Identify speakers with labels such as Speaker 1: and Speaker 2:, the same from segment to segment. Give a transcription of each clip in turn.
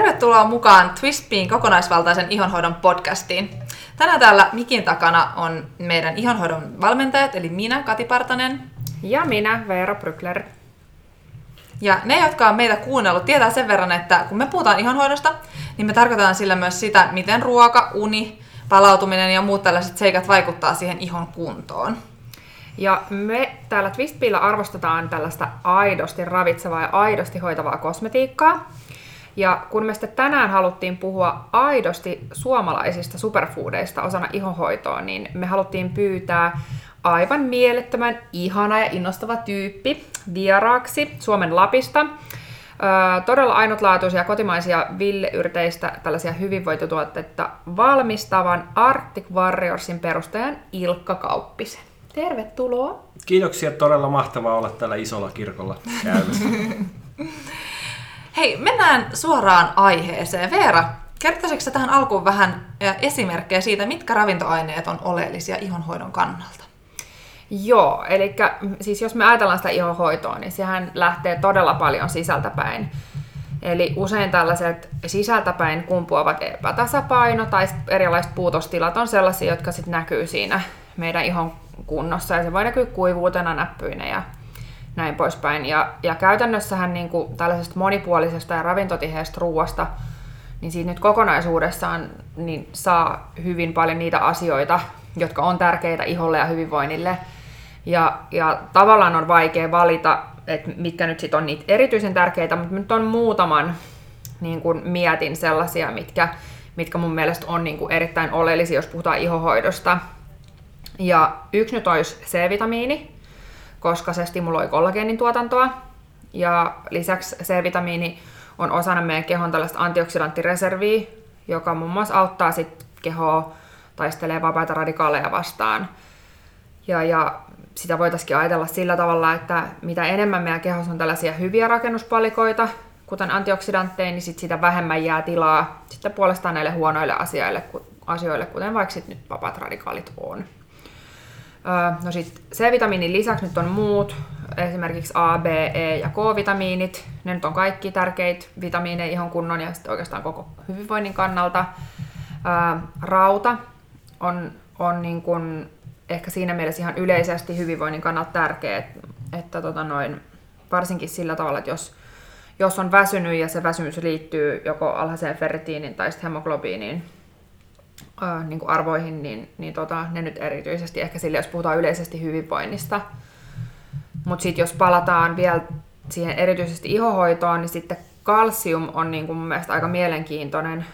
Speaker 1: Tervetuloa mukaan Twistpiin kokonaisvaltaisen ihonhoidon podcastiin. Tänään täällä mikin takana on meidän ihonhoidon valmentajat, eli minä, Kati Partanen.
Speaker 2: Ja minä, Veera Brykler.
Speaker 1: Ja ne, jotka on meitä kuunnellut, tietää sen verran, että kun me puhutaan ihonhoidosta, niin me tarkoitetaan sillä myös sitä, miten ruoka, uni, palautuminen ja muut tällaiset seikat vaikuttaa siihen ihon kuntoon.
Speaker 2: Ja me täällä Twistpillä arvostetaan tällaista aidosti ravitsevaa ja aidosti hoitavaa kosmetiikkaa. Ja kun me sitten tänään haluttiin puhua aidosti suomalaisista superfoodeista osana ihohoitoa, niin me haluttiin pyytää aivan mielettömän ihana ja innostava tyyppi vieraaksi Suomen Lapista. Öö, todella ainutlaatuisia kotimaisia villeyrteistä tällaisia hyvinvointituotteita valmistavan Arctic Warriorsin perustajan Ilkka Kauppisen. Tervetuloa!
Speaker 3: Kiitoksia, todella mahtavaa olla täällä isolla kirkolla käymässä.
Speaker 1: Hei, mennään suoraan aiheeseen. Veera, kertoisitko tähän alkuun vähän esimerkkejä siitä, mitkä ravintoaineet on oleellisia ihonhoidon kannalta?
Speaker 2: Joo, eli siis jos me ajatellaan sitä ihonhoitoa, niin sehän lähtee todella paljon sisältäpäin. Eli usein tällaiset sisältäpäin kumpuavat epätasapaino tai erilaiset puutostilat on sellaisia, jotka sitten näkyy siinä meidän ihon kunnossa ja se voi näkyä kuivuutena, näppyinä ja näin poispäin. Ja, ja käytännössähän niin kuin tällaisesta monipuolisesta ja ravintotiheästä ruoasta, niin siinä nyt kokonaisuudessaan niin saa hyvin paljon niitä asioita, jotka on tärkeitä iholle ja hyvinvoinnille. Ja, ja tavallaan on vaikea valita, että mitkä nyt sitten on niitä erityisen tärkeitä, mutta nyt on muutaman niin kuin mietin sellaisia, mitkä, mitkä mun mielestä on niin kuin erittäin oleellisia, jos puhutaan ihohoidosta. Ja yksi nyt olisi C-vitamiini, koska se stimuloi kollageenin tuotantoa. Ja lisäksi C-vitamiini on osana meidän kehon tällaista antioksidanttireserviä, joka muun muassa auttaa sit kehoa taistelee vapaita radikaaleja vastaan. Ja, ja sitä voitaisiin ajatella sillä tavalla, että mitä enemmän meidän kehossa on tällaisia hyviä rakennuspalikoita, kuten antioksidantteja, niin sit sitä vähemmän jää tilaa sitten puolestaan näille huonoille asioille, asioille kuten vaikka sit nyt vapaat radikaalit on. No sitten C-vitamiinin lisäksi nyt on muut, esimerkiksi A, B, E ja K-vitamiinit. Ne nyt on kaikki tärkeitä vitamiineja ihon kunnon ja sitten oikeastaan koko hyvinvoinnin kannalta. Rauta on, on niin kuin ehkä siinä mielessä ihan yleisesti hyvinvoinnin kannalta tärkeä, että tota noin, varsinkin sillä tavalla, että jos, jos on väsynyt ja se väsymys liittyy joko alhaiseen ferritiinin tai hemoglobiiniin, äh, niin kuin arvoihin, niin, niin tota, ne nyt erityisesti ehkä sille, jos puhutaan yleisesti hyvinvoinnista. Mutta sitten jos palataan vielä siihen erityisesti ihohoitoon, niin sitten kalsium on niin kuin mun mielestä aika mielenkiintoinen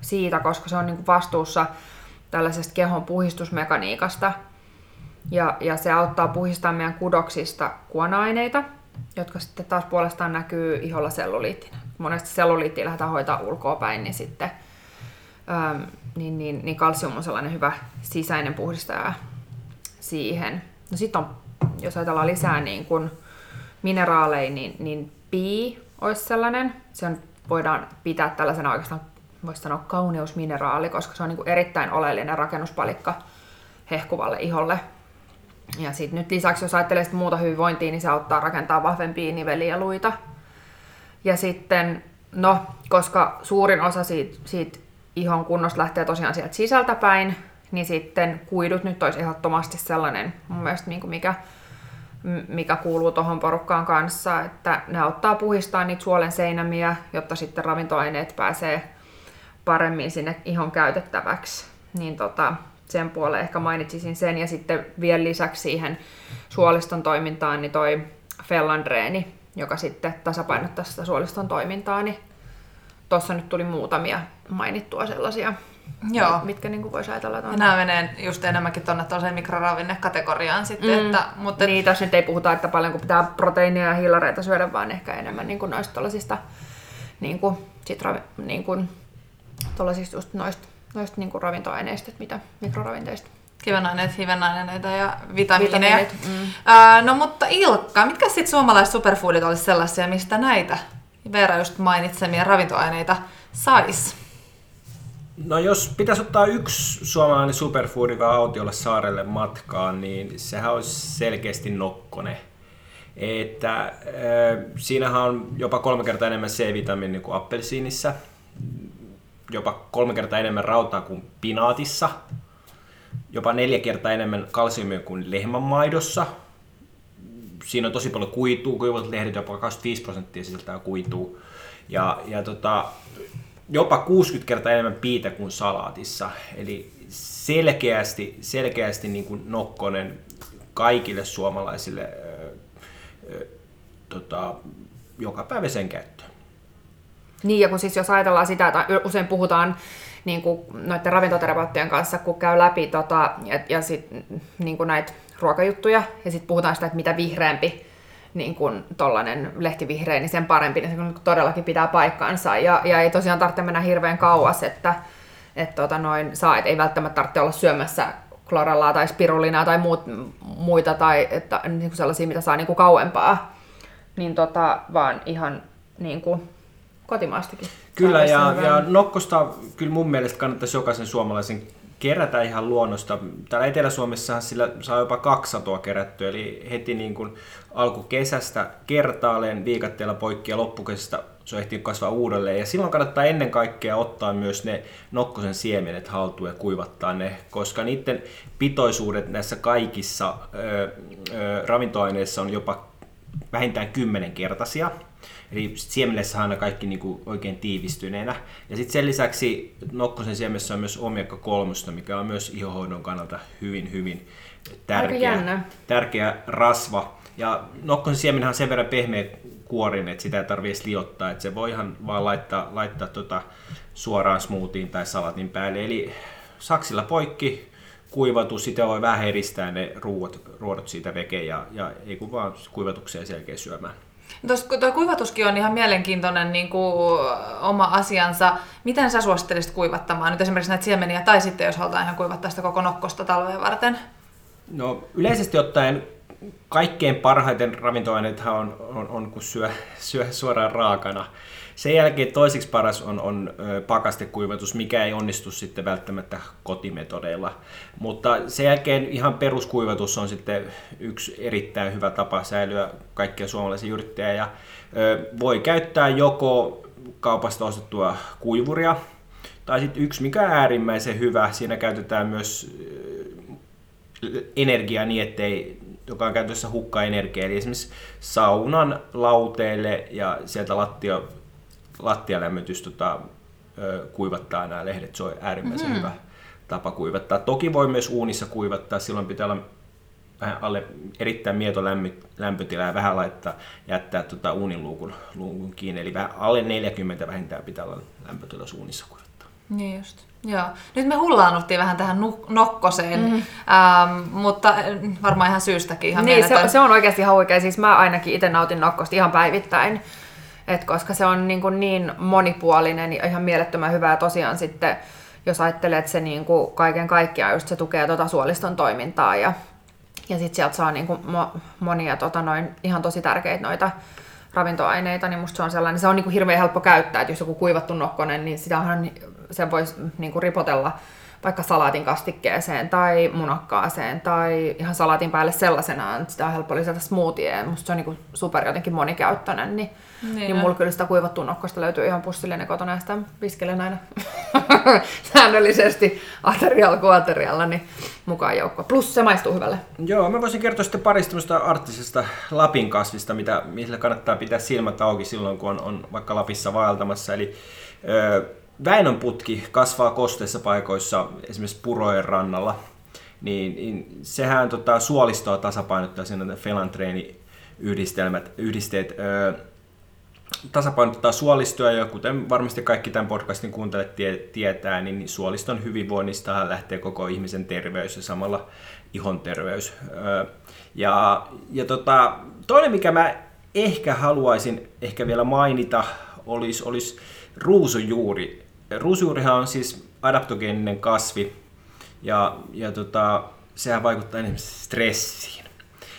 Speaker 2: siitä, koska se on niin kuin vastuussa tällaisesta kehon puhistusmekaniikasta. Ja, ja se auttaa puhistamaan meidän kudoksista kuona-aineita, jotka sitten taas puolestaan näkyy iholla selluliittinä. Monesti selluliittiä lähdetään hoitaa ulkoa päin, niin sitten niin, niin, niin kalsium on sellainen hyvä sisäinen puhdistaja siihen. No sitten on, jos ajatellaan lisää niin kuin mineraaleja, niin, niin pii olisi sellainen. Se on, voidaan pitää tällaisena oikeastaan, voisi sanoa kauneusmineraali, koska se on niin erittäin oleellinen rakennuspalikka hehkuvalle iholle. Ja sitten nyt lisäksi, jos ajattelee muuta hyvinvointia, niin se auttaa rakentaa vahvempia niveliä luita. Ja sitten, no, koska suurin osa siitä, siitä ihon kunnosta lähtee tosiaan sieltä sisältä päin, niin sitten kuidut nyt olisi ehdottomasti sellainen mun mielestä, niin kuin mikä, mikä kuuluu tuohon porukkaan kanssa, että ne auttaa puhistaa niitä suolen seinämiä, jotta sitten ravintoaineet pääsee paremmin sinne ihon käytettäväksi. Niin tota, sen puoleen ehkä mainitsisin sen. Ja sitten vielä lisäksi siihen suoliston toimintaan, niin toi fellandreeni, joka sitten tasapainottaa sitä suoliston toimintaa, niin tuossa nyt tuli muutamia mainittua sellaisia, Joo. mitkä niin voisi ajatella.
Speaker 1: Ja nämä menee just enemmänkin tuonne toiseen mikroravinnekategoriaan sitten. Mm. Että,
Speaker 2: mutta... Niin, tässä nyt ei puhuta, että paljonko pitää proteiineja ja hiilareita syödä, vaan ehkä enemmän niin kuin noista tuollaisista niin kuin, sit niin kuin, just noista, noista niin kuin ravintoaineista, mitä mikroravinteista.
Speaker 1: Kivennaineet, hivenaineita ja vitamiineja. Mm. Äh, no mutta Ilkka, mitkä sitten suomalaiset superfoodit olisi sellaisia, mistä näitä Veera just mainitsemia ravintoaineita sais?
Speaker 3: No jos pitäisi ottaa yksi suomalainen superfood, joka autiolle saarelle matkaan, niin sehän olisi selkeästi nokkone. Että äh, siinähän on jopa kolme kertaa enemmän C-vitamiini kuin appelsiinissa. jopa kolme kertaa enemmän rautaa kuin pinaatissa, jopa neljä kertaa enemmän kalsiumia kuin lehmänmaidossa. Siinä on tosi paljon kuitua, kuivat lehdet jopa 25 prosenttia sisältää kuitua. Ja, ja tota, jopa 60 kertaa enemmän piitä kuin salaatissa. Eli selkeästi, selkeästi niin kuin nokkonen kaikille suomalaisille ö, ö, tota, jokapäiväisen käyttöön.
Speaker 2: Niin, ja kun siis jos ajatellaan sitä, että usein puhutaan niin kuin noiden ravintoterapeuttien kanssa, kun käy läpi tota, ja, ja sit, niin kuin näitä ruokajuttuja, ja sitten puhutaan sitä, että mitä vihreämpi niin kuin tollainen lehtivihreä, niin sen parempi, niin se todellakin pitää paikkansa. Ja, ja ei tosiaan tarvitse mennä hirveän kauas, että et tota noin, saa, et ei välttämättä tarvitse olla syömässä klorallaa tai spirulinaa tai muut, muita tai että, niin kuin sellaisia, mitä saa niin kuin kauempaa, niin tota, vaan ihan niin kuin kotimaastakin.
Speaker 3: Kyllä, ja, ja nokkosta kyllä mun mielestä kannattaisi jokaisen suomalaisen kerätä ihan luonnosta. Täällä Etelä-Suomessahan sillä saa jopa 200 kerättyä, eli heti niin kuin alkukesästä kertaalleen viikatteella poikki ja loppukesästä se ehtinyt kasvaa uudelleen. Ja silloin kannattaa ennen kaikkea ottaa myös ne nokkosen siemenet haltuun ja kuivattaa ne, koska niiden pitoisuudet näissä kaikissa ö, ö, ravintoaineissa on jopa vähintään kymmenenkertaisia. Eli siemenessä aina kaikki niin kuin oikein tiivistyneenä. Ja sitten sen lisäksi nokkosen siemessä on myös omega 3, mikä on myös ihohoidon kannalta hyvin, hyvin tärkeä, tärkeä rasva. Ja nokkosen siemenhän on sen verran pehmeä kuorin, että sitä ei tarvitse liottaa, että se voi ihan vaan laittaa, laittaa tota suoraan smoothiin tai salatin päälle. Eli saksilla poikki, kuivatus, sitä voi vähän eristää ne ruuat, ruodot siitä veke ja, ja ei kun vaan kuivatukseen selkeä syömään.
Speaker 1: Tuo kuivatuskin on ihan mielenkiintoinen niin kuin, oma asiansa. Miten sä suosittelisit kuivattamaan nyt esimerkiksi näitä siemeniä, tai sitten jos halutaan ihan kuivattaa sitä koko nokkosta talveen varten?
Speaker 3: No yleisesti ottaen kaikkein parhaiten ravintoaineethan on, on, on kun syö, syö suoraan raakana. Sen jälkeen toisiksi paras on, on pakastekuivatus, mikä ei onnistu sitten välttämättä kotimetodeilla. Mutta sen jälkeen ihan peruskuivatus on sitten yksi erittäin hyvä tapa säilyä kaikkia suomalaisia yrttejä. Ja, voi käyttää joko kaupasta ostettua kuivuria, tai sitten yksi, mikä on äärimmäisen hyvä, siinä käytetään myös energiaa niin, ettei joka on käytössä hukka-energiaa, eli esimerkiksi saunan lauteille ja sieltä lattia, lattialämmitys tota, kuivattaa nämä lehdet. Se on äärimmäisen mm-hmm. hyvä tapa kuivattaa. Toki voi myös uunissa kuivattaa, silloin pitää olla vähän alle erittäin mieto lämpötila ja vähän laittaa, jättää tota uunin luukun, luukun kiinni. Eli vähän alle 40 vähintään pitää olla lämpötila uunissa kuivattaa.
Speaker 1: Niin just. Joo. Nyt me hullaannuttiin vähän tähän nokkoseen, mm. ähm, mutta äh, varmaan ihan syystäkin. Ihan
Speaker 2: niin, se, se on oikeasti ihan oikein. Siis mä ainakin itse nautin nokkosta ihan päivittäin. Et koska se on niin, kuin niin monipuolinen ja ihan mielettömän hyvää tosiaan sitten, jos ajattelee, että se niin kuin kaiken kaikkiaan just se tukee tuota suoliston toimintaa ja, ja sitten sieltä saa niin kuin mo, monia tota noin, ihan tosi tärkeitä noita ravintoaineita, niin musta se on sellainen, se on niin kuin hirveän helppo käyttää, että jos joku kuivattu nokkonen, niin sitä on, se voisi niin kuin ripotella vaikka salaatin kastikkeeseen tai munakkaaseen tai ihan salaatin päälle sellaisenaan, että sitä on helppo lisätä smoothieen. Musta se on niin super jotenkin monikäyttöinen, niin, niin, niin mulla kyllä sitä kuivattua nokkosta löytyy ihan pussillinen kotona ja sitä piskelen aina säännöllisesti aterialla kuin aterialla niin mukaan joukko. Plus se maistuu hyvälle.
Speaker 3: Joo, mä voisin kertoa sitten parista arttisesta Lapin kasvista, mitä, millä kannattaa pitää silmät auki silloin, kun on, on vaikka Lapissa vaeltamassa. Eli öö, Väinönputki kasvaa kosteissa paikoissa, esimerkiksi purojen rannalla, niin, niin sehän tota, suolistoa tasapainottaa siinä felantreeni yhdistelmät, yhdisteet ö, tasapainottaa suolistoa ja kuten varmasti kaikki tämän podcastin kuuntelijat tie, tietää, niin suoliston hyvinvoinnista lähtee koko ihmisen terveys ja samalla ihon terveys. Ö, ja, ja tota, toinen, mikä mä ehkä haluaisin ehkä vielä mainita, olisi, olisi ruusujuuri ruusujuurihan on siis adaptogeeninen kasvi ja, ja tota, sehän vaikuttaa enemmän stressiin.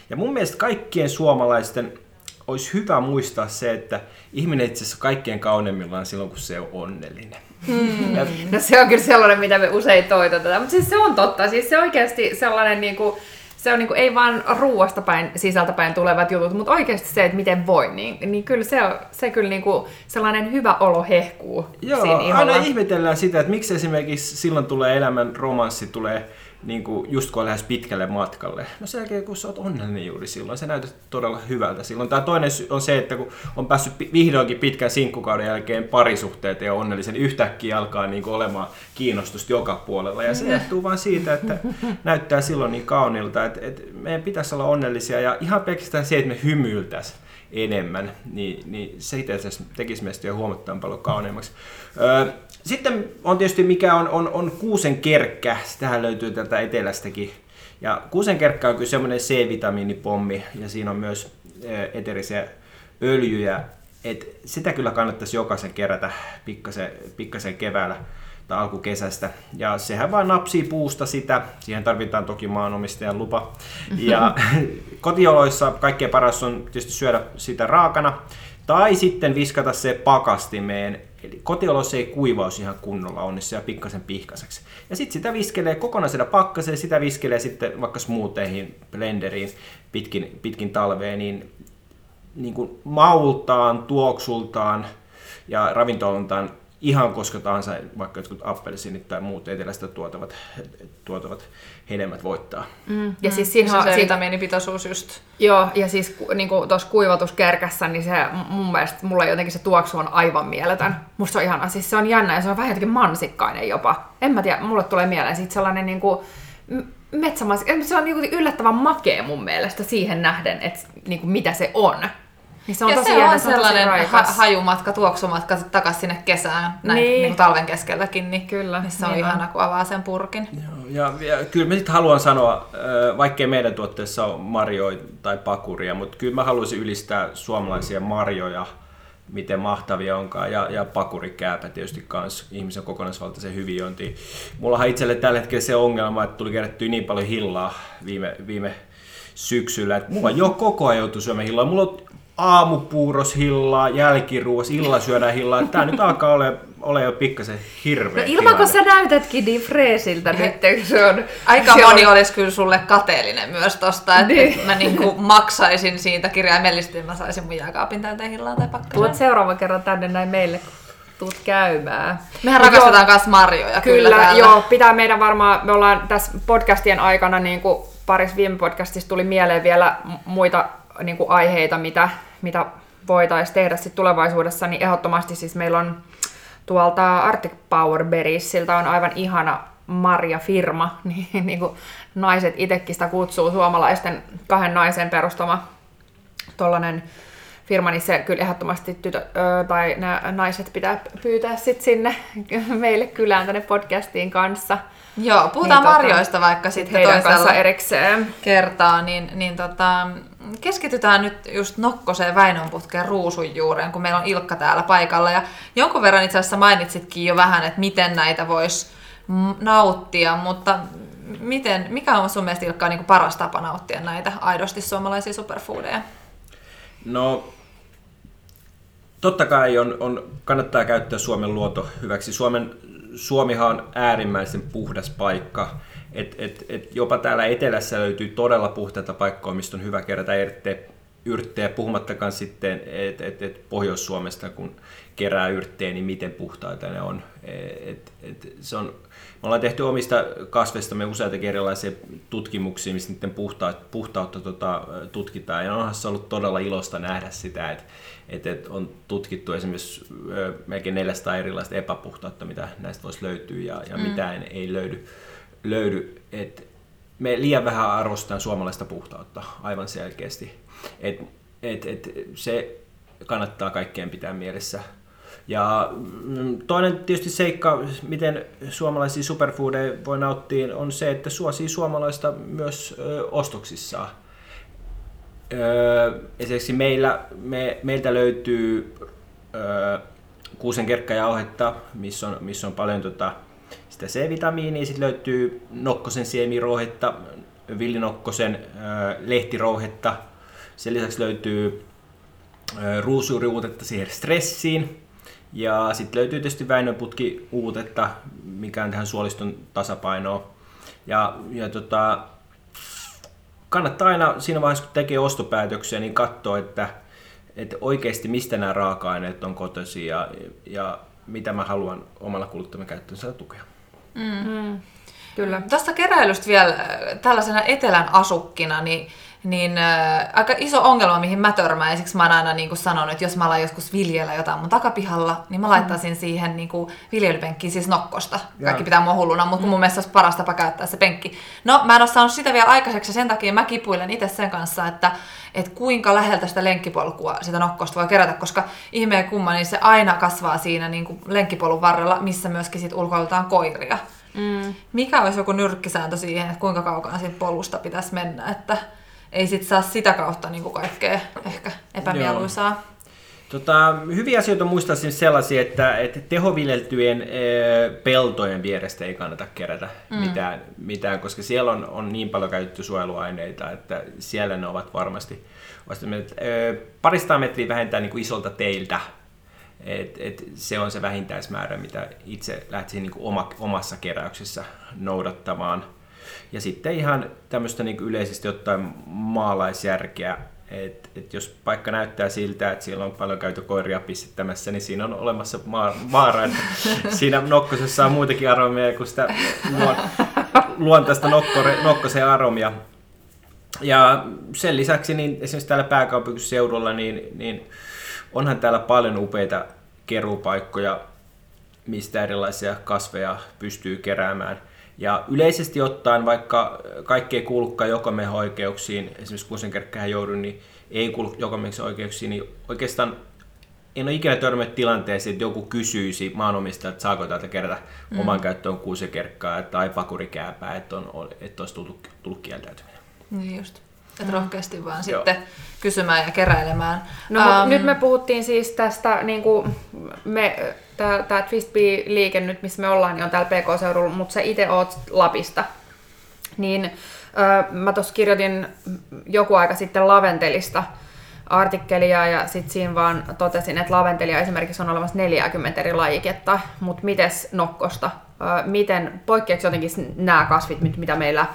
Speaker 3: Ja mun mielestä kaikkien suomalaisten olisi hyvä muistaa se, että ihminen itse asiassa kaikkein kauneimmillaan silloin, kun se on onnellinen.
Speaker 2: Hmm. Ja... No se on kyllä sellainen, mitä me usein toitotetaan, mutta siis se on totta. Siis se oikeasti sellainen niin kuin, se on niin kuin, ei vaan ruuasta päin, sisältä päin tulevat jutut, mutta oikeasti se, että miten voi, niin, niin kyllä se on se kyllä niin kuin sellainen hyvä olo hehkuu
Speaker 3: Joo,
Speaker 2: siinä iholla.
Speaker 3: aina ihmetellään sitä, että miksi esimerkiksi silloin tulee elämän romanssi, tulee niin kuin just kun on lähes pitkälle matkalle. No sen jälkeen, kun sä oot onnellinen juuri silloin, se näytät todella hyvältä silloin. Tämä toinen on se, että kun on päässyt vihdoinkin pitkän sinkkukauden jälkeen parisuhteet ja onnellisen, niin yhtäkkiä alkaa niin kuin olemaan kiinnostusta joka puolella. Ja se johtuu vain siitä, että näyttää silloin niin kaunilta, että, että meidän pitäisi olla onnellisia ja ihan pelkästään se, että me hymyiltäisiin enemmän, niin, niin se itse asiassa tekisi meistä jo huomattavan paljon kauneimmaksi. Öö, sitten on tietysti mikä on, on, on kuusen kerkkä, sitähän löytyy täältä etelästäkin. Ja kuusen kerkkä on kyllä semmoinen C-vitamiinipommi ja siinä on myös ö, eterisiä öljyjä. Et sitä kyllä kannattaisi jokaisen kerätä pikkasen, pikkasen keväällä tai alkukesästä. Ja sehän vaan napsii puusta sitä. Siihen tarvitaan toki maanomistajan lupa. Ja kotioloissa kaikkein paras on tietysti syödä sitä raakana. Tai sitten viskata se pakastimeen. Eli kotioloissa ei kuivaus ihan kunnolla on, niin se pikkasen pihkaiseksi. Ja sitten sitä viskelee kokonaisena pakkaseen, sitä viskelee sitten vaikka smootheihin, blenderiin pitkin, pitkin talvea, niin, niin kuin maultaan, tuoksultaan ja ravintolontaan ihan koska tahansa, vaikka jotkut appelsiinit tai muut etelästä tuotavat, tuotavat hedelmät voittaa.
Speaker 2: Mm. Ja siis
Speaker 1: Se,
Speaker 2: siinä on,
Speaker 1: se
Speaker 2: siitä,
Speaker 1: vitamiinipitoisuus just.
Speaker 2: joo, ja siis ku- niin tuossa kuivatuskerkässä, niin se mun mielestä mulla jotenkin se tuoksu on aivan mieletön. Musta se on ihana, siis se on jännä ja se on vähän jotenkin mansikkainen jopa. En mä tiedä, mulle tulee mieleen siitä sellainen niin kuin, metsämansikka, se on niin kuin yllättävän makea mun mielestä siihen nähden, että niin kuin mitä se on. Niin se on
Speaker 1: ja
Speaker 2: tosi
Speaker 1: se
Speaker 2: jännä,
Speaker 1: on
Speaker 2: on
Speaker 1: sellainen ha- hajumatka, tuoksumatka takaisin sinne kesään, näin
Speaker 2: Niin.
Speaker 1: niin. Talven keskelläkin, niin,
Speaker 2: Kyllä,
Speaker 1: niin se on
Speaker 2: niin on.
Speaker 1: ihana, kun avaa sen purkin.
Speaker 3: Joo, Ja, ja kyllä mä sitten haluan sanoa, vaikkei meidän tuotteessa ole marjoja tai pakuria, mutta kyllä mä haluaisin ylistää suomalaisia marjoja, miten mahtavia onkaan, ja, ja pakurikääpä tietysti kans ihmisen kokonaisvaltaisen hyvinvointiin. Mullahan itselle tällä hetkellä se ongelma, että tuli kerättyä niin paljon hillaa viime, viime syksyllä, että mulla jo koko ajan joutuu syömään hillaa. Mulla on aamupuuroshillaa, jälkiruuas, illa syödään hillaa. Tää nyt alkaa ole, ole jo pikkasen hirveä
Speaker 2: No ilman, kun sä näytätkin niin freesiltä nyt, kun se on...
Speaker 1: Aika
Speaker 2: se
Speaker 1: moni
Speaker 2: on-
Speaker 1: olisi kyllä sulle kateellinen myös tosta, että
Speaker 2: Niin.
Speaker 1: niin. mä niinku maksaisin siitä kirjaimellisesti, että mä saisin mun jääkaapin täyteen hillaa tai
Speaker 2: Tuot
Speaker 1: pakkaseen.
Speaker 2: seuraavan kerran tänne näin meille, kun tuut käymään.
Speaker 1: Mehän
Speaker 2: Mut
Speaker 1: rakastetaan myös marjoja kyllä,
Speaker 2: Kyllä,
Speaker 1: täällä.
Speaker 2: joo, pitää meidän varmaan, me ollaan tässä podcastien aikana, niin kuin paris viime podcastissa tuli mieleen vielä muita niin kuin aiheita, mitä, mitä voitaisiin tehdä sit tulevaisuudessa, niin ehdottomasti siis meillä on tuolta Arctic Power Berriesiltä on aivan ihana Marja-firma, niin, niin kuin naiset itsekin sitä kutsuu suomalaisten kahden naisen perustama tollanen firma, niin se kyllä ehdottomasti tytö, ö, tai nämä naiset pitää pyytää sit sinne meille kylään tänne podcastiin kanssa.
Speaker 1: Joo, puhutaan
Speaker 2: Niin, tota,
Speaker 1: marjoista vaikka sitten toisella
Speaker 2: kanssa erikseen.
Speaker 1: kertaa, niin, niin tota, keskitytään nyt just Nokkoseen Väinönputkeen ruusunjuureen, kun meillä on Ilkka täällä paikalla. Ja jonkun verran itse asiassa mainitsitkin jo vähän, että miten näitä voisi nauttia, mutta miten, mikä on sun mielestä Ilkka niin paras tapa nauttia näitä aidosti suomalaisia superfoodeja?
Speaker 3: No, totta kai on, on, kannattaa käyttää Suomen luonto hyväksi. Suomen, Suomihan on äärimmäisen puhdas paikka. Et, et, et jopa täällä etelässä löytyy todella puhtaita paikkoja, mistä on hyvä kerätä yrttejä, yrttejä puhumattakaan sitten, että et, et Pohjois-Suomesta kun kerää yrttejä, niin miten puhtaita ne on. Et, et se on me ollaan tehty omista kasveistamme useitakin erilaisia tutkimuksia, missä niiden puhtautta, puhtautta tota, tutkitaan. Ja onhan se ollut todella ilosta nähdä sitä, että, että, että on tutkittu esimerkiksi melkein 400 erilaista epäpuhtautta, mitä näistä voisi löytyä ja, ja mm. mitään ei löydy. Löydy. Et me liian vähän arvostetaan suomalaista puhtautta aivan selkeästi. Et, et, et, se kannattaa kaikkeen pitää mielessä. Ja mm, toinen tietysti seikka, miten suomalaisia superfoodeja voi nauttia, on se, että suosii suomalaista myös ö, ostoksissaan. Esimerkiksi meillä, me, meiltä löytyy öö, kuusen kerkkajauhetta, missä on, missä on paljon tota, sitä C-vitamiinia. Sitten löytyy nokkosen siemirouhetta, villinokkosen lehtirouhetta. Sen lisäksi löytyy ruusuuriuutetta siihen stressiin. Ja sitten löytyy tietysti Väinönputki uutetta, mikä on tähän suoliston tasapainoon. Ja, ja tota, kannattaa aina siinä vaiheessa, kun tekee ostopäätöksiä, niin katsoa, että, että oikeasti mistä nämä raaka-aineet on kotoisin ja, ja mitä mä haluan omalla kuluttajan käyttöönsä tukea.
Speaker 2: Mm. Kyllä.
Speaker 1: Tästä keräilystä vielä äh, tällaisena etelän asukkina, niin niin äh, aika iso ongelma, mihin mä törmään. Siksi mä oon aina niin kuin sanonut, että jos mä alan joskus viljellä jotain mun takapihalla, niin mä laittaisin mm. siihen niin kuin viljelypenkkiin siis nokkosta. Kaikki pitää mua hulluna, mutta mm. mun mielestä olisi paras tapa käyttää se penkki. No, mä en ole saanut sitä vielä aikaiseksi ja sen takia mä kipuilen itse sen kanssa, että, että kuinka läheltä sitä lenkkipolkua sitä nokkosta voi kerätä, koska ihmeen kumma, niin se aina kasvaa siinä niin kuin lenkkipolun varrella, missä myöskin sit ulkoilutaan koiria. Mm. Mikä olisi joku nyrkkisääntö siihen, että kuinka kaukana siitä polusta pitäisi mennä, että ei sit saa sitä kautta niin kuin kaikkea ehkä epämieluisaa. Joo.
Speaker 3: Tota, hyviä asioita muistaisin sellaisia, että, että tehoviljeltyjen e, peltojen vierestä ei kannata kerätä mm. mitään, mitään, koska siellä on, on niin paljon käytetty suojeluaineita, että siellä ne ovat varmasti e, parista metriä vähentää niin kuin isolta teiltä. Et, et se on se vähintäismäärä, mitä itse lähtisin niin kuin oma, omassa keräyksessä noudattamaan. Ja sitten ihan tämmöistä niin yleisesti ottaen maalaisjärkeä, että et jos paikka näyttää siltä, että siellä on paljon käyty koiria pistettämässä, niin siinä on olemassa vaara, että siinä nokkosessa on muitakin aromia kuin sitä luontaista nokkore, nokkosen aromia. Ja sen lisäksi niin esimerkiksi täällä pääkaupunkiseudulla, niin, niin onhan täällä paljon upeita keruupaikkoja, mistä erilaisia kasveja pystyy keräämään. Ja yleisesti ottaen, vaikka kaikki ei kuulukaan jokamiehen-oikeuksiin, esimerkiksi kuusenkerkkähän joudun, niin ei kuulu jokamiehen-oikeuksiin, niin oikeastaan en ole ikinä törmännyt tilanteeseen, että joku kysyisi maanomistajalta, että saako täältä kerätä mm. oman käyttöön kuusenkerkkaa tai pakurikääpää, että, on, että olisi tullut, tullut kieltäytyminen.
Speaker 1: Niin just. Että rohkeasti vaan Joo. sitten kysymään ja keräilemään.
Speaker 2: No, um, nyt me puhuttiin siis tästä, niin kuin me, tämä Twistbee-liike nyt, missä me ollaan, niin on täällä PK-seudulla, mutta sä itse oot Lapista. Niin ö, mä tuossa kirjoitin joku aika sitten Laventelista artikkelia ja sitten siinä vaan totesin, että laventelia esimerkiksi on olemassa 40 eri lajiketta, mutta mites nokkosta? Ö, miten, poikkeeksi jotenkin nämä kasvit, mitä meillä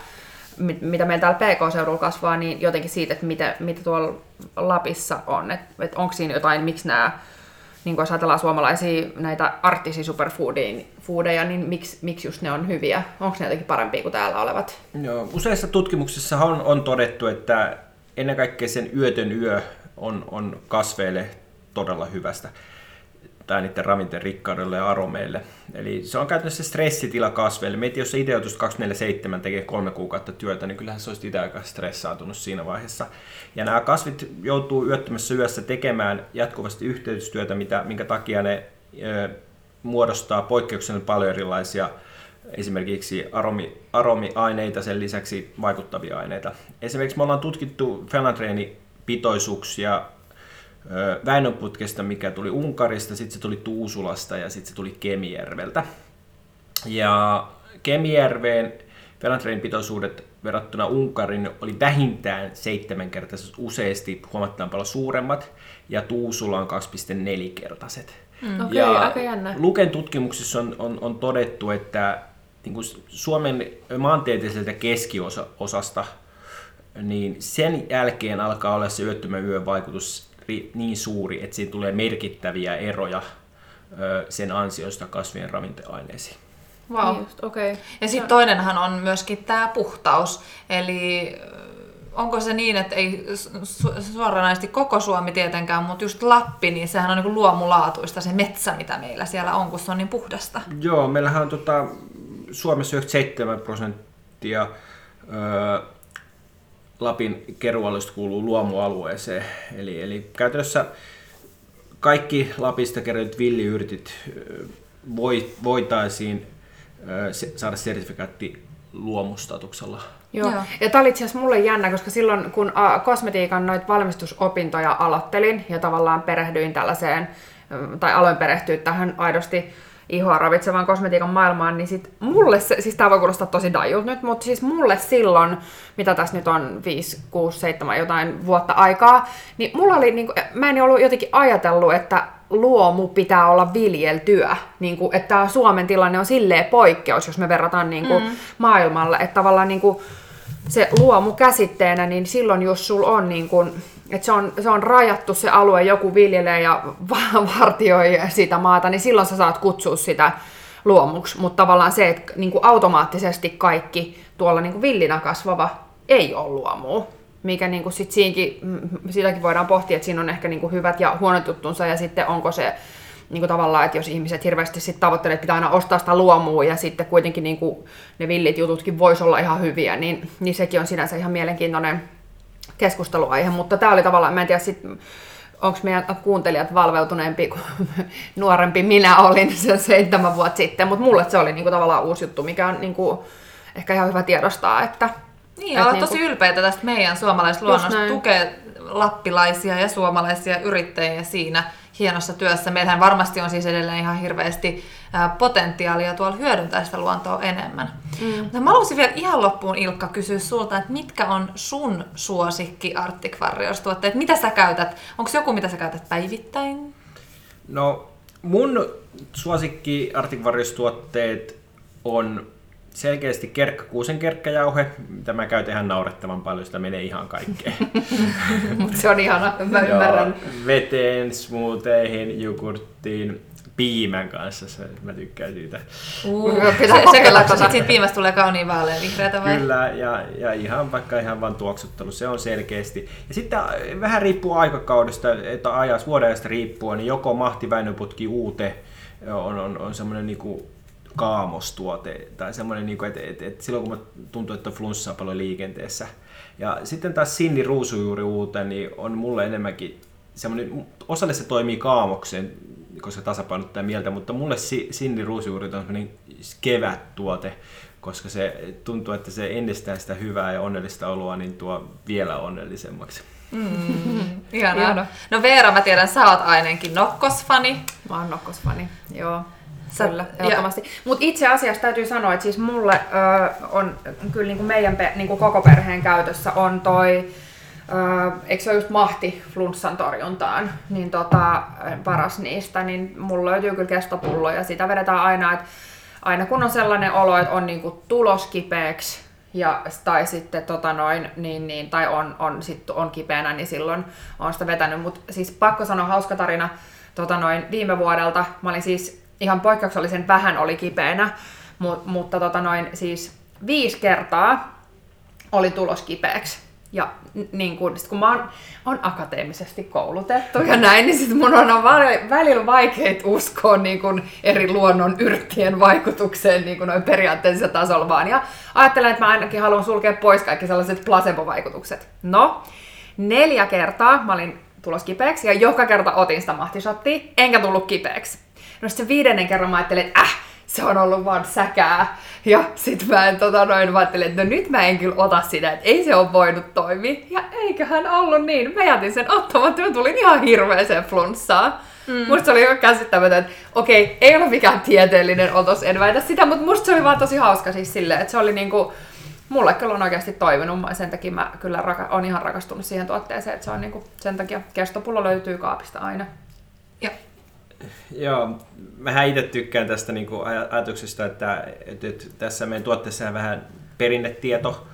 Speaker 2: mitä meillä täällä PK-seudulla kasvaa, niin jotenkin siitä, että mitä, mitä tuolla Lapissa on. Että et onko siinä jotain, miksi nämä, niin jos ajatellaan suomalaisia näitä arktisia superfoodeja, niin miksi, miksi just ne on hyviä? Onko ne jotenkin parempia kuin täällä olevat?
Speaker 3: Joo, useissa tutkimuksissa on, on todettu, että ennen kaikkea sen yötön yö on, on kasveille todella hyvästä tai niiden ravinteen rikkaudelle ja aromeille. Eli se on käytännössä stressitila kasveille. Meitä jos itse joutuisi 247 tekee kolme kuukautta työtä, niin kyllähän se olisi itse aika stressaantunut siinä vaiheessa. Ja nämä kasvit joutuu yöttömässä yössä tekemään jatkuvasti yhteystyötä, mitä, minkä takia ne ö, muodostaa poikkeuksellisen paljon erilaisia esimerkiksi aromi, aromiaineita, sen lisäksi vaikuttavia aineita. Esimerkiksi me ollaan tutkittu fenadreenipitoisuuksia Väinönputkesta, mikä tuli Unkarista, sitten se tuli Tuusulasta ja sitten se tuli Kemijärveltä. Ja Kemijärveen Velantrein pitoisuudet verrattuna Unkarin oli vähintään seitsemänkertaiset, useasti huomattavan paljon suuremmat, ja Tuusula on 2,4-kertaiset.
Speaker 2: Mm. Okay, aika jännä.
Speaker 3: Luken tutkimuksissa on, on, on todettu, että niin kuin Suomen maantieteelliseltä keskiosasta, niin sen jälkeen alkaa olla se yöttömän yön vaikutus niin suuri, että siinä tulee merkittäviä eroja sen ansiosta kasvien ravinteaineisiin.
Speaker 1: Wow. Niin just, okay. Ja sitten toinenhan on myöskin tämä puhtaus. Eli onko se niin, että ei suoranaisesti koko Suomi tietenkään, mutta just Lappi, niin sehän on niin luomulaatuista se metsä, mitä meillä siellä on, kun se on niin puhdasta.
Speaker 3: Joo, meillähän on tota, Suomessa 97 prosenttia öö, Lapin kerualusta kuuluu luomualueeseen. Eli, eli käytännössä kaikki Lapista kerätyt villiyrtit voitaisiin saada sertifikaatti luomustatuksella.
Speaker 2: Joo. Joo. Ja tämä oli itse asiassa mulle jännä, koska silloin kun kosmetiikan noita valmistusopintoja aloittelin ja tavallaan perehdyin tällaiseen, tai aloin perehtyä tähän aidosti ihoa ravitsevan kosmetiikan maailmaan, niin sit mulle se, siis tää voi kuulostaa tosi dajut nyt, mutta siis mulle silloin, mitä tässä nyt on 5, 6, 7 jotain vuotta aikaa, niin mulla oli, niin kuin, mä en ollut jotenkin ajatellut, että luomu pitää olla viljeltyä. Niin kuin, että tämä Suomen tilanne on silleen poikkeus, jos me verrataan niin kuin, mm. maailmalle. Että tavallaan niin kuin, se luomu käsitteenä, niin silloin jos sul on niin kun, että se on, se on rajattu se alue, joku viljelee ja vartioi sitä maata, niin silloin sä saat kutsua sitä luomuksi. Mutta tavallaan se, että niin automaattisesti kaikki tuolla niin villinä kasvava ei ole luomua. Mikä niin kuin sit siinkin, voidaan pohtia, että siinä on ehkä niin hyvät ja huonot juttunsa ja sitten onko se niin kuin tavallaan, että jos ihmiset hirveästi sit tavoittelee, että pitää aina ostaa sitä luomua ja sitten kuitenkin niin kuin ne villit jututkin voisi olla ihan hyviä, niin, niin sekin on sinänsä ihan mielenkiintoinen keskusteluaihe, mutta tämä oli tavallaan, mä en tiedä sit, onko meidän kuuntelijat valveutuneempi kuin nuorempi minä olin sen seitsemän vuotta sitten, mutta mulle se oli niinku tavallaan uusi juttu, mikä on niinku ehkä ihan hyvä tiedostaa, että...
Speaker 1: Niin, olet niinku, tosi ylpeitä tästä meidän suomalaisluonnosta, tukee lappilaisia ja suomalaisia yrittäjiä siinä hienossa työssä. Meillähän varmasti on siis edelleen ihan hirveästi potentiaalia tuolla hyödyntää sitä luontoa enemmän. Mm. mä haluaisin vielä ihan loppuun Ilkka kysyä sulta, että mitkä on sun suosikki Arctic Warriors-tuotteet? Mitä sä käytät? Onko joku, mitä sä käytät päivittäin?
Speaker 3: No mun suosikki Arctic Warriors-tuotteet on selkeästi kerkkakuusen kerkkajauhe, mitä mä käytän ihan naurettavan paljon, sitä menee ihan kaikkeen.
Speaker 2: Mutta se on ihana, mä ymmärrän.
Speaker 3: veteen, smootheihin, jogurttiin, piimän kanssa, se, mä tykkään siitä.
Speaker 1: Uh, pitää se, siitä piimästä tulee kauniin vaalean vihreätä vai?
Speaker 3: Kyllä, ja, ja ihan vaikka ihan vaan tuoksuttelu, se on selkeästi. Ja sitten äh, vähän riippuu aikakaudesta, että ajas vuodesta riippuen, niin joko Mahti Väinöputki Uute on, on, on semmoinen niinku kaamostuote, tai semmoinen, niin että et, et silloin kun mä tuntuu, että on flunssaa paljon liikenteessä. Ja sitten taas Sinni Ruusujuuri uuteen, niin on mulle enemmänkin semmoinen, osalle se toimii kaamokseen, koska se tasapainottaa mieltä, mutta mulle Sinni Ruusujuuri on semmoinen kevät tuote, koska se tuntuu, että se ennestään sitä hyvää ja onnellista oloa, niin tuo vielä onnellisemmaksi.
Speaker 1: Mm, ihanaa. No Veera, mä tiedän, sä oot ainakin nokkosfani.
Speaker 2: Mä oon nokkosfani, joo. Kyllä, ehdottomasti. Mutta itse asiassa täytyy sanoa, että siis mulle ö, on kyllä niin kuin meidän pe, niin kuin koko perheen käytössä on toi, ö, eikö se ole just mahti flunssan torjuntaan, niin tota, paras niistä, niin mulla löytyy kyllä kestopullo ja sitä vedetään aina, että aina kun on sellainen olo, että on niin kuin tulos kipeäksi, ja, tai sitten tota noin, niin, niin, tai on, on, sit on kipeänä, niin silloin on sitä vetänyt. Mutta siis pakko sanoa hauska tarina tota noin, viime vuodelta. Mä olin siis ihan poikkeuksellisen vähän oli kipeänä, mu- mutta tota noin, siis viisi kertaa oli tulos kipeäksi. Ja niin kun, sit kun mä oon, oon akateemisesti koulutettu ja näin, niin sit mun on välillä vaikea uskoa niin kun eri luonnon yrttien vaikutukseen niin kun noin periaatteellisella tasolla vaan. Ja ajattelen, että mä ainakin haluan sulkea pois kaikki sellaiset placebo-vaikutukset. No, neljä kertaa mä olin tulos kipeäksi ja joka kerta otin sitä mahtisottia, enkä tullut kipeäksi. No sitten viidennen kerran mä ajattelin, että äh, se on ollut vaan säkää. Ja sit mä en tota noin, mä ajattelin, että no nyt mä en kyllä ota sitä, että ei se ole voinut toimia. Ja eiköhän ollut niin. Mä jätin sen ottamatta, mä tulin ihan hirveeseen flunssaan. Mm. Musta se oli ihan käsittämätön, että okei, ei ole mikään tieteellinen otos, en väitä sitä, mutta musta se oli vaan tosi hauska siis silleen, että se oli niinku, mulle kyllä on oikeasti toiminut, sen takia mä kyllä raka, on ihan rakastunut siihen tuotteeseen, että se on niinku, sen takia kestopullo löytyy kaapista aina.
Speaker 3: Joo, mä itse tykkään tästä niin kuin ajatuksesta, että, että, tässä meidän tuotteessa vähän perinnetieto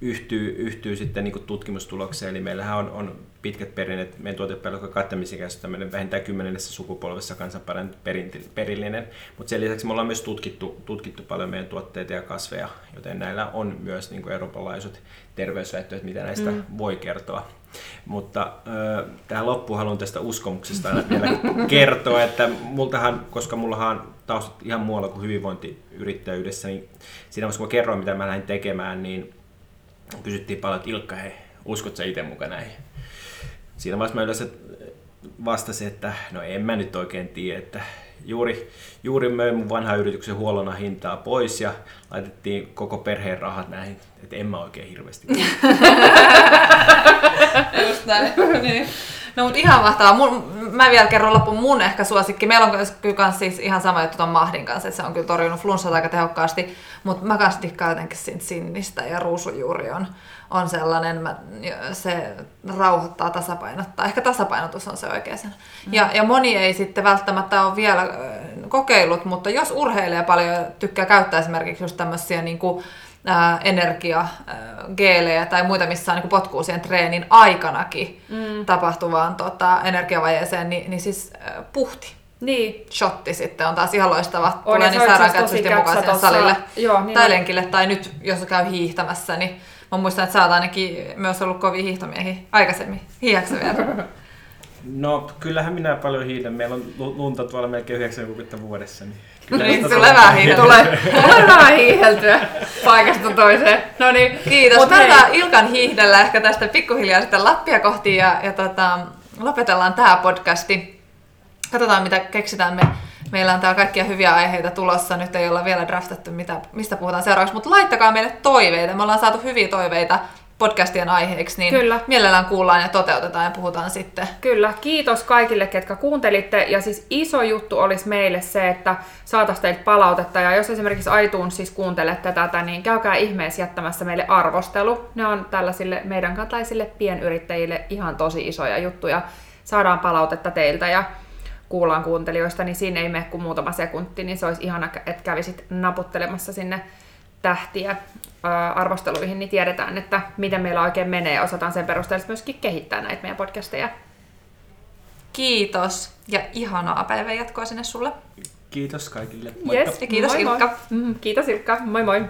Speaker 3: yhtyy, yhtyy sitten niin tutkimustulokseen. Eli meillähän on, on pitkät perinnet, meidän tuotepelkon kattamisen kanssa tämmöinen vähintään kymmenennessä sukupolvessa kansanparan perillinen. Mutta sen lisäksi me ollaan myös tutkittu, tutkittu paljon meidän tuotteita ja kasveja, joten näillä on myös niin eurooppalaiset terveysväitteet, mitä näistä mm. voi kertoa. Mutta äh, tähän loppuun haluan tästä uskomuksesta vielä kertoa, että multahan, koska mullahan on taustat ihan muualla kuin hyvinvointiyrittäjyydessä, niin siinä vaiheessa kun mä kerroin, mitä mä lähdin tekemään, niin kysyttiin paljon, että Ilkka, hei, uskot sä itse mukaan näihin? Siinä vaiheessa mä yleensä vastasin, että no en mä nyt oikein tiedä, että juuri, juuri möin mun vanhan yrityksen huolona hintaa pois ja laitettiin koko perheen rahat näihin, että en mä oikein hirveästi.
Speaker 1: Just näin. niin. No mutta ihan mahtavaa. Mun, mä vielä kerron loppuun mun ehkä suosikki. Meillä on kyllä siis ihan sama juttu ton Mahdin kanssa, että se on kyllä torjunut flunssat aika tehokkaasti, mutta mä dikkaan jotenkin siitä sinnistä ja ruusujuuri on, on sellainen, mä, se rauhoittaa, tasapainottaa. Ehkä tasapainotus on se oikea sen. Mm. Ja, ja moni ei sitten välttämättä ole vielä kokeillut, mutta jos urheilee paljon ja tykkää käyttää esimerkiksi just tämmöisiä niin kuin ää, energiageelejä tai muita, missä on niin potkuu siihen treenin aikanakin mm. tapahtuvaan tota, energiavajeeseen, niin, niin siis ää, puhti.
Speaker 2: Niin.
Speaker 1: Shotti sitten on taas ihan loistava.
Speaker 2: On,
Speaker 1: Tulee niin
Speaker 2: tosi
Speaker 1: käytösti mukaan
Speaker 2: käpsä
Speaker 1: salille
Speaker 2: joo, niin
Speaker 1: tai
Speaker 2: on.
Speaker 1: lenkille. Tai nyt, jos käy hiihtämässä, niin mä muistan, että sä oot ainakin myös ollut kovia hiihtomiehiä aikaisemmin. Hiihdäksä vielä?
Speaker 3: No, kyllähän minä paljon hiihdän. Meillä on lu- lunta tuolla melkein 90 vuodessa. Niin
Speaker 1: No niin,
Speaker 3: sitä
Speaker 1: tulee vähän hiihdeltyä.
Speaker 2: Tulee, tulee vähän hiiheltyä paikasta toiseen. No niin,
Speaker 1: Kiitos.
Speaker 2: Mut
Speaker 1: Mut
Speaker 2: hei.
Speaker 1: Mä Ilkan hiihdellä ehkä tästä pikkuhiljaa sitten Lappia kohti ja, ja tota, lopetellaan tämä podcasti. Katsotaan mitä keksitään. Me, meillä on täällä kaikkia hyviä aiheita tulossa. Nyt ei olla vielä draftattu, mitä, mistä puhutaan seuraavaksi. Mutta laittakaa meille toiveita. Me ollaan saatu hyviä toiveita podcastien aiheiksi, niin
Speaker 2: Kyllä.
Speaker 1: mielellään kuullaan ja toteutetaan ja puhutaan sitten.
Speaker 2: Kyllä, kiitos kaikille, ketkä kuuntelitte. Ja siis iso juttu olisi meille se, että saataisiin teiltä palautetta. Ja jos esimerkiksi iTunes siis kuuntelette tätä, niin käykää ihmeessä jättämässä meille arvostelu. Ne on tällaisille meidän kaltaisille pienyrittäjille ihan tosi isoja juttuja. Saadaan palautetta teiltä ja kuullaan kuuntelijoista, niin siinä ei mene kuin muutama sekunti, niin se olisi ihana, että kävisit naputtelemassa sinne tähtiä arvosteluihin, niin tiedetään, että miten meillä oikein menee ja osataan sen perusteella myöskin kehittää näitä meidän podcasteja.
Speaker 1: Kiitos ja ihanaa päivän jatkoa sinne sulle.
Speaker 3: Kiitos kaikille. Moikka.
Speaker 2: Yes.
Speaker 1: Ja kiitos
Speaker 2: moi,
Speaker 1: Ilkka.
Speaker 2: Moi. Mm, kiitos Ilkka. Moi moi.